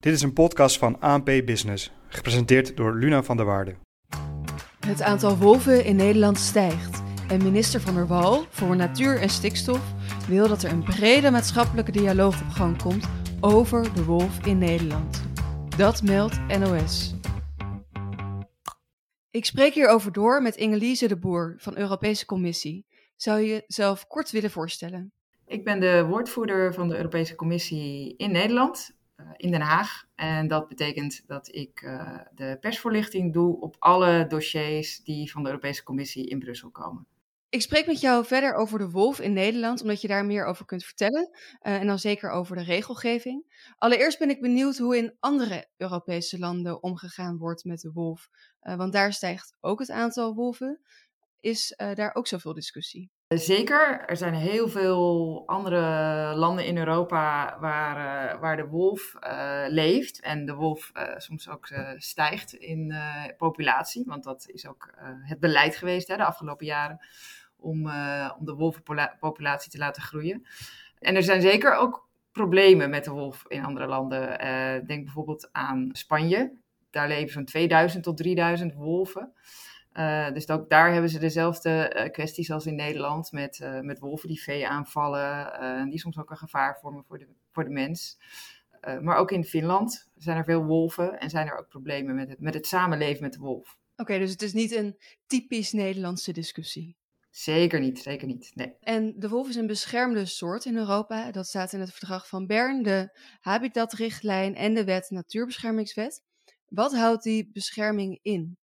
Dit is een podcast van ANP Business, gepresenteerd door Luna van der Waarde. Het aantal wolven in Nederland stijgt en minister Van der Wal voor Natuur en Stikstof wil dat er een brede maatschappelijke dialoog op gang komt over de wolf in Nederland. Dat meldt NOS. Ik spreek hierover door met Ingelise de Boer van Europese Commissie. Zou je jezelf kort willen voorstellen? Ik ben de woordvoerder van de Europese Commissie in Nederland, in Den Haag. En dat betekent dat ik uh, de persvoorlichting doe op alle dossiers die van de Europese Commissie in Brussel komen. Ik spreek met jou verder over de wolf in Nederland, omdat je daar meer over kunt vertellen. Uh, en dan zeker over de regelgeving. Allereerst ben ik benieuwd hoe in andere Europese landen omgegaan wordt met de wolf. want daar stijgt ook het aantal wolven. Is daar ook zoveel discussie? Zeker, er zijn heel veel andere landen in Europa waar, uh, waar de wolf uh, leeft en de wolf uh, soms ook stijgt in populatie, want dat is ook het beleid geweest hè, de afgelopen jaren om, om de wolvenpopulatie te laten groeien. En er zijn zeker ook problemen met de wolf in andere landen. denk bijvoorbeeld aan Spanje, daar leven zo'n 2000 tot 3000 wolven. Uh, dus ook daar hebben ze dezelfde uh, kwesties als in Nederland met, uh, met wolven die vee aanvallen, die soms ook een gevaar vormen voor de, voor de mens. maar ook in Finland zijn er veel wolven en zijn er ook problemen met het, met het samenleven met de wolf. Oké, okay, dus het is niet een typisch Nederlandse discussie. Zeker niet, zeker niet. Nee. En de wolf is een beschermde soort in Europa. Dat staat in het verdrag van Bern, de Habitatrichtlijn en de Wet Natuurbeschermingswet. Wat houdt die bescherming in?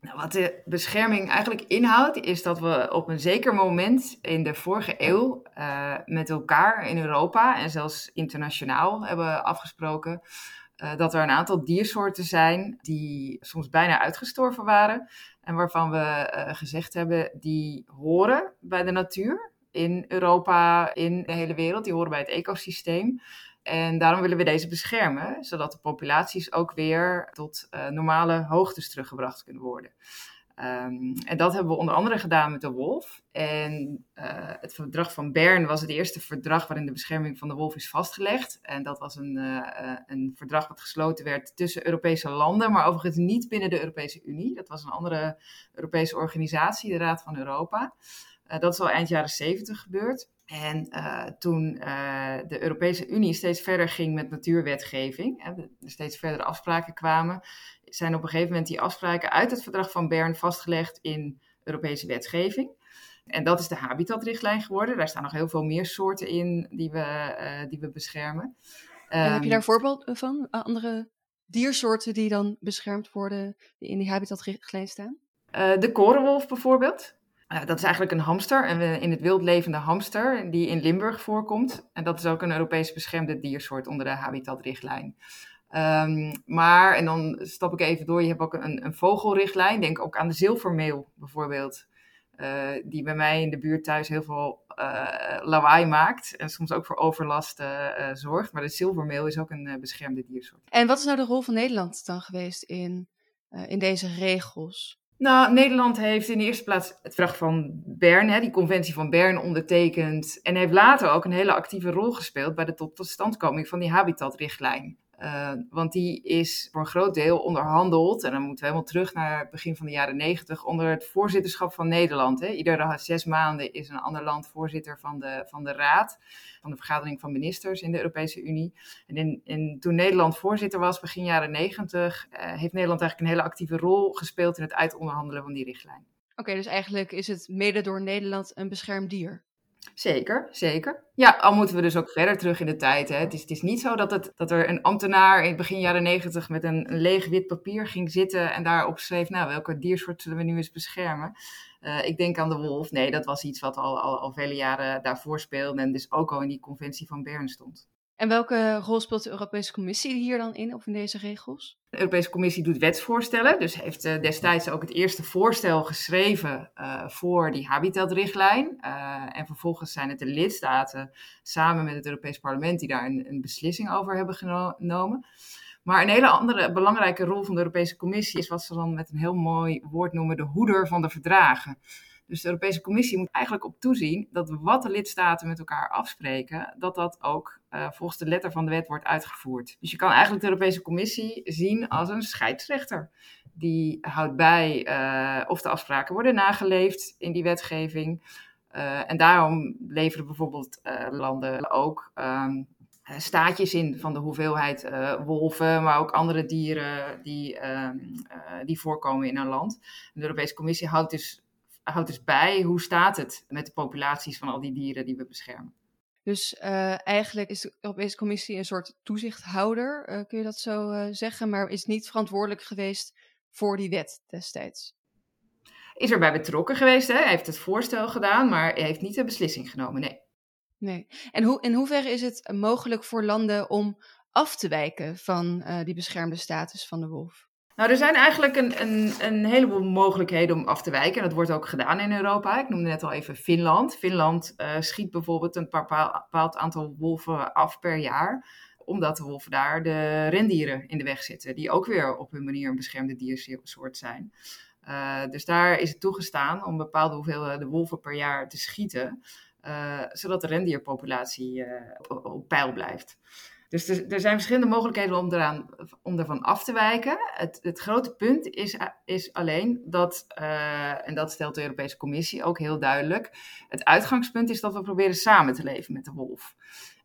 Nou, wat de bescherming eigenlijk inhoudt, is dat we op een zeker moment in de vorige eeuw uh, met elkaar in Europa en zelfs internationaal hebben afgesproken uh, dat er een aantal diersoorten zijn die soms bijna uitgestorven waren en waarvan we uh, gezegd hebben die horen bij de natuur in Europa, in de hele wereld, die horen bij het ecosysteem. En daarom willen we deze beschermen, zodat de populaties ook weer tot uh, normale hoogtes teruggebracht kunnen worden. Um, en dat hebben we onder andere gedaan met de wolf. En uh, het verdrag van Bern was het eerste verdrag waarin de bescherming van de wolf is vastgelegd. En dat was een, uh, een verdrag dat gesloten werd tussen Europese landen, maar overigens niet binnen de Europese Unie. Dat was een andere Europese organisatie, de Raad van Europa. Dat is al eind jaren 70 gebeurd. En uh, toen uh, de Europese Unie steeds verder ging met natuurwetgeving, hè, er steeds verdere afspraken kwamen, zijn op een gegeven moment die afspraken uit het verdrag van Bern vastgelegd in Europese wetgeving. En dat is de habitatrichtlijn geworden. Daar staan nog heel veel meer soorten in die we, uh, die we beschermen. En heb je daar voorbeelden van? Andere diersoorten die dan beschermd worden, die in die habitatrichtlijn staan? de korenwolf bijvoorbeeld. Uh, dat is eigenlijk een hamster, een in het wild levende hamster, die in Limburg voorkomt. En dat is ook een Europees beschermde diersoort onder de habitatrichtlijn. Um, maar, en dan stap ik even door, je hebt ook een, een vogelrichtlijn. Denk ook aan de zilvermeel bijvoorbeeld. Uh, die bij mij in de buurt thuis heel veel lawaai maakt. En soms ook voor overlast zorgt. Maar de zilvermeel is ook een beschermde diersoort. En wat is nou de rol van Nederland dan geweest in, in deze regels? Nou, Nederland heeft in de eerste plaats het verdrag van Bern, hè, die conventie van Bern, ondertekend. En heeft later ook een hele actieve rol gespeeld bij de totstandkoming van die habitatrichtlijn. Uh, want die is voor een groot deel onderhandeld, en dan moeten we helemaal terug naar het begin van de jaren negentig, onder het voorzitterschap van Nederland. Hè. Iedere zes maanden is een ander land voorzitter van de, van de Raad, van de vergadering van ministers in de Europese Unie. En in, toen Nederland voorzitter was, begin jaren negentig, uh, heeft Nederland eigenlijk een hele actieve rol gespeeld in het uitonderhandelen van die richtlijn. Oké, dus eigenlijk is het mede door Nederland een beschermd dier. Zeker, zeker. Ja, al moeten we dus ook verder terug in de tijd. Hè. Het, is, het is niet zo dat, het, dat er een ambtenaar in begin jaren negentig met een, een leeg wit papier ging zitten en daarop schreef, nou, welke diersoort zullen we nu eens beschermen? Uh, ik denk aan de wolf. Nee, dat was iets wat al, al, al vele jaren daarvoor speelde en dus ook al in die conventie van Bern stond. En welke rol speelt de Europese Commissie hier dan in, of in deze regels? De Europese Commissie doet wetsvoorstellen, dus heeft uh, destijds ook het eerste voorstel geschreven uh, voor die habitatrichtlijn. Uh, en vervolgens zijn het de lidstaten samen met het Europees Parlement die daar een beslissing over hebben genomen. Maar een hele andere belangrijke rol van de Europese Commissie is wat ze dan met een heel mooi woord noemen de hoeder van de verdragen. Dus de Europese Commissie moet eigenlijk op toezien dat wat de lidstaten met elkaar afspreken, dat dat ook uh, volgens de letter van de wet wordt uitgevoerd. Dus je kan eigenlijk de Europese Commissie zien als een scheidsrechter. Die houdt bij uh, of de afspraken worden nageleefd in die wetgeving. Uh, en daarom leveren bijvoorbeeld landen ook um, staatjes in van de hoeveelheid wolven, maar ook andere dieren die, uh, die voorkomen in een land. De Europese Commissie houdt dus, houdt dus bij hoe staat het met de populaties van al die dieren die we beschermen. Dus eigenlijk is de Europese Commissie een soort toezichthouder, kun je dat zo zeggen, maar is niet verantwoordelijk geweest voor die wet destijds. Is erbij betrokken geweest, hè? hij heeft het voorstel gedaan, maar hij heeft niet de beslissing genomen, nee. Nee. En hoe, in hoeverre is het mogelijk voor landen om af te wijken van die beschermde status van de wolf? Nou, er zijn eigenlijk een, een, een, heleboel mogelijkheden om af te wijken. En dat wordt ook gedaan in Europa. Ik noemde net al even Finland. Finland uh, schiet bijvoorbeeld een bepaald aantal wolven af per jaar omdat de wolven daar de rendieren in de weg zitten, die ook weer op hun manier een beschermde diersoort zijn. Uh, dus daar is het toegestaan om bepaalde hoeveelheden wolven per jaar te schieten. Uh, zodat de rendierpopulatie op, op, peil blijft. Dus er, er, zijn verschillende mogelijkheden om, eraan, om ervan af te wijken. Het, het grote punt is, is alleen dat, uh, en dat stelt de Europese Commissie ook heel duidelijk, het uitgangspunt is dat we proberen samen te leven met de wolf.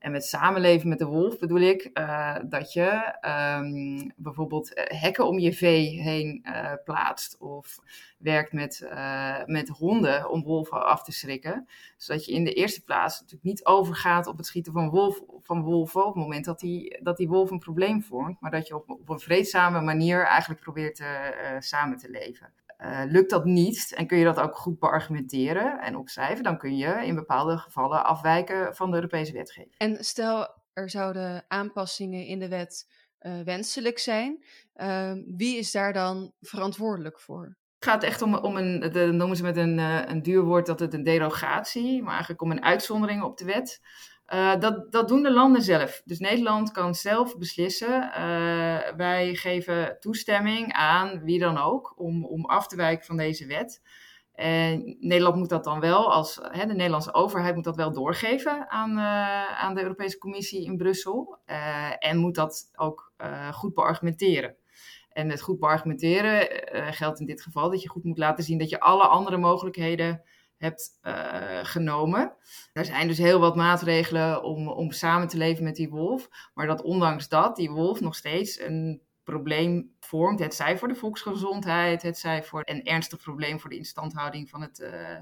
En met samenleven met de wolf bedoel ik uh, dat je um, bijvoorbeeld eh, hekken om je vee heen uh, plaatst. Of werkt met, met honden om wolven af te schrikken. Zodat je in de eerste plaats natuurlijk niet overgaat op het schieten van, wolf, van wolven op het moment dat die, dat die wolf een probleem vormt. Maar dat je op, op een vreedzame manier eigenlijk probeert samen te leven. Uh, lukt dat niet en kun je dat ook goed beargumenteren en opschrijven, dan kun je in bepaalde gevallen afwijken van de Europese wetgeving. En stel er zouden aanpassingen in de wet uh, wenselijk zijn, uh, wie is daar dan verantwoordelijk voor? Het gaat echt om, om een, de, noemen ze met een, uh, een duur woord dat het een derogatie, maar eigenlijk om een uitzondering op de wet. Uh, dat, dat doen de landen zelf. Dus Nederland kan zelf beslissen. Uh, wij geven toestemming aan wie dan ook om, om af te wijken van deze wet. En Nederland moet dat dan wel, als, hè, de Nederlandse overheid moet dat wel doorgeven aan, uh, aan de Europese Commissie in Brussel. en moet dat ook goed beargumenteren. En het goed beargumenteren geldt in dit geval dat je goed moet laten zien dat je alle andere mogelijkheden hebt uh, genomen. Er zijn dus heel wat maatregelen om, om samen te leven met die wolf. Maar dat ondanks dat die wolf nog steeds een probleem vormt. Het zij voor de volksgezondheid, het zij voor een ernstig probleem voor de instandhouding van het, uh,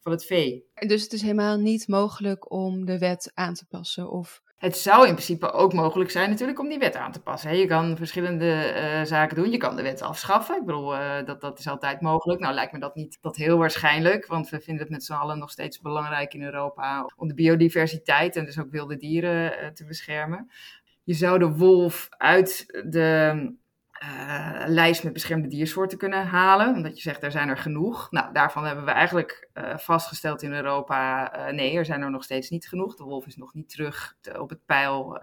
van het vee. Dus het is helemaal niet mogelijk om de wet aan te passen of het zou in principe ook mogelijk zijn natuurlijk om die wet aan te passen. Je kan verschillende uh, zaken doen. Je kan de wet afschaffen. Ik bedoel, uh, dat, dat is altijd mogelijk. Nou lijkt me dat niet dat heel waarschijnlijk, want we vinden het met z'n allen nog steeds belangrijk in Europa om de biodiversiteit en dus ook wilde dieren uh, te beschermen. Je zou de wolf uit de uh, lijst met beschermde diersoorten kunnen halen. Omdat je zegt, er zijn er genoeg. Nou, daarvan hebben we eigenlijk uh, vastgesteld in Europa, uh, nee, er zijn er nog steeds niet genoeg. De wolf is nog niet terug te, op het pijl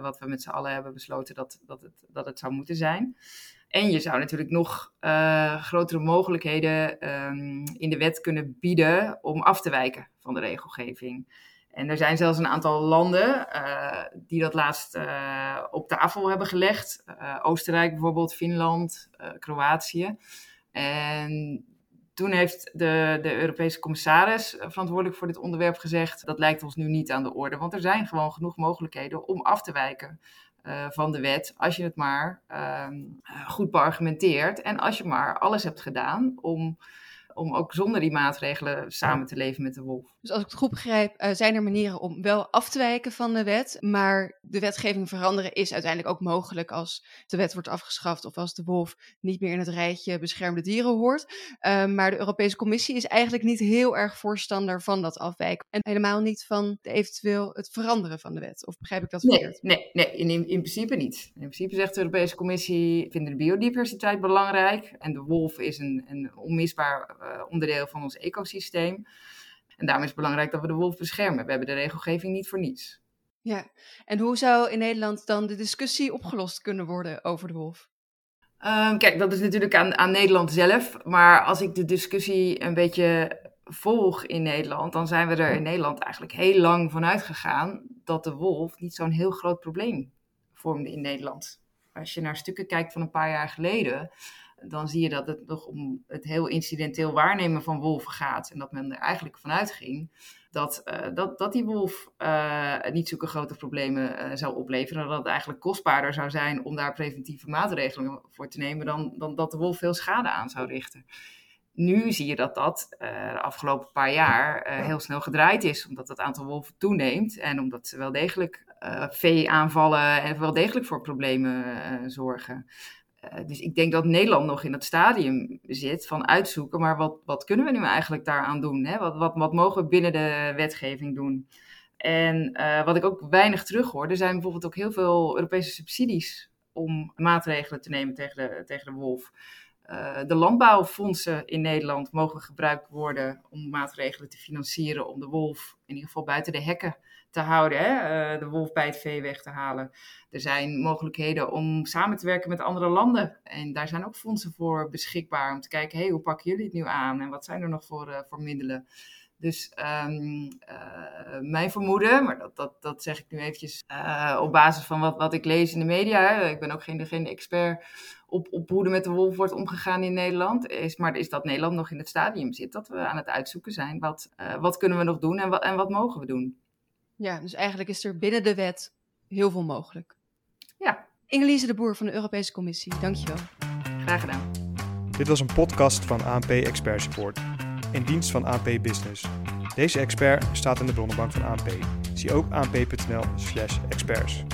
wat we met z'n allen hebben besloten dat, dat, het, dat het zou moeten zijn. En je zou natuurlijk nog grotere mogelijkheden um, in de wet kunnen bieden om af te wijken van de regelgeving. En er zijn zelfs een aantal landen uh, die dat laatst uh, op tafel hebben gelegd. Uh, Oostenrijk bijvoorbeeld, Finland, Kroatië. En toen heeft de, de Europese commissaris verantwoordelijk voor dit onderwerp gezegd: dat lijkt ons nu niet aan de orde, want er zijn gewoon genoeg mogelijkheden om af te wijken. van de wet, als je het maar ehm, goed beargumenteert en als je maar alles hebt gedaan om om ook zonder die maatregelen samen te leven met de wolf. Dus als ik het goed begrijp, uh, zijn er manieren om wel af te wijken van de wet, maar de wetgeving veranderen is uiteindelijk ook mogelijk als de wet wordt afgeschaft of als de wolf niet meer in het rijtje beschermde dieren hoort. Uh, maar de Europese Commissie is eigenlijk niet heel erg voorstander van dat afwijken en helemaal niet van eventueel het veranderen van de wet. Of begrijp ik dat verkeerd? Nee, nee, nee in, in principe niet. In principe zegt de Europese Commissie, vinden de biodiversiteit belangrijk en de wolf is een, een onmisbaar onderdeel van ons ecosysteem. En daarom is het belangrijk dat we de wolf beschermen. We hebben de regelgeving niet voor niets. Ja, en hoe zou in Nederland dan de discussie opgelost kunnen worden over de wolf? Ehm, kijk, dat is natuurlijk aan, aan Nederland zelf. Maar als ik de discussie een beetje volg in Nederland, dan zijn we er in Nederland eigenlijk heel lang van uitgegaan dat de wolf niet zo'n heel groot probleem vormde in Nederland. Als je naar stukken kijkt van een paar jaar geleden, dan zie je dat het nog om het heel incidenteel waarnemen van wolven gaat. En dat men er eigenlijk vanuit ging dat, uh, dat, dat die wolf uh, niet zulke grote problemen uh, zou opleveren. En dat het eigenlijk kostbaarder zou zijn om daar preventieve maatregelen voor te nemen dan, dan dat de wolf veel schade aan zou richten. Nu zie je dat dat de afgelopen paar jaar heel snel gedraaid is, omdat het aantal wolven toeneemt en omdat ze wel degelijk vee aanvallen en wel degelijk voor problemen zorgen. Uh, dus ik denk dat Nederland nog in het stadium zit van uitzoeken, maar wat, wat kunnen we nu eigenlijk daaraan doen? Hè? Wat, wat, wat mogen we binnen de wetgeving doen? En uh, wat ik ook weinig terughoor, er zijn bijvoorbeeld ook heel veel Europese subsidies om maatregelen te nemen tegen de, tegen de wolf. Uh, de landbouwfondsen in Nederland mogen gebruikt worden om maatregelen te financieren om de wolf in ieder geval buiten de hekken te houden, hè? Uh, de wolf bij het vee weg te halen. Er zijn mogelijkheden om samen te werken met andere landen. En daar zijn ook fondsen voor beschikbaar om te kijken, hey, hoe pakken jullie het nu aan en wat zijn er nog voor, uh, voor middelen? Dus um, uh, mijn vermoeden, maar dat, dat, dat zeg ik nu eventjes uh, op basis van wat, wat ik lees in de media. Hè. Ik ben ook geen, geen expert op, op hoe er met de wolf wordt omgegaan in Nederland. Is, maar is dat Nederland nog in het stadium zit. Dat we aan het uitzoeken zijn. Wat, uh, wat kunnen we nog doen en wat, en wat mogen we doen? Ja, dus eigenlijk is er binnen de wet heel veel mogelijk. Ja. Ingelise de Boer van de Europese Commissie, dankjewel. Graag gedaan. Dit was een podcast van ANP Expert Support in dienst van AP Business. Deze expert staat in de bronnenbank van ANP. Zie ook anp.nl/experts.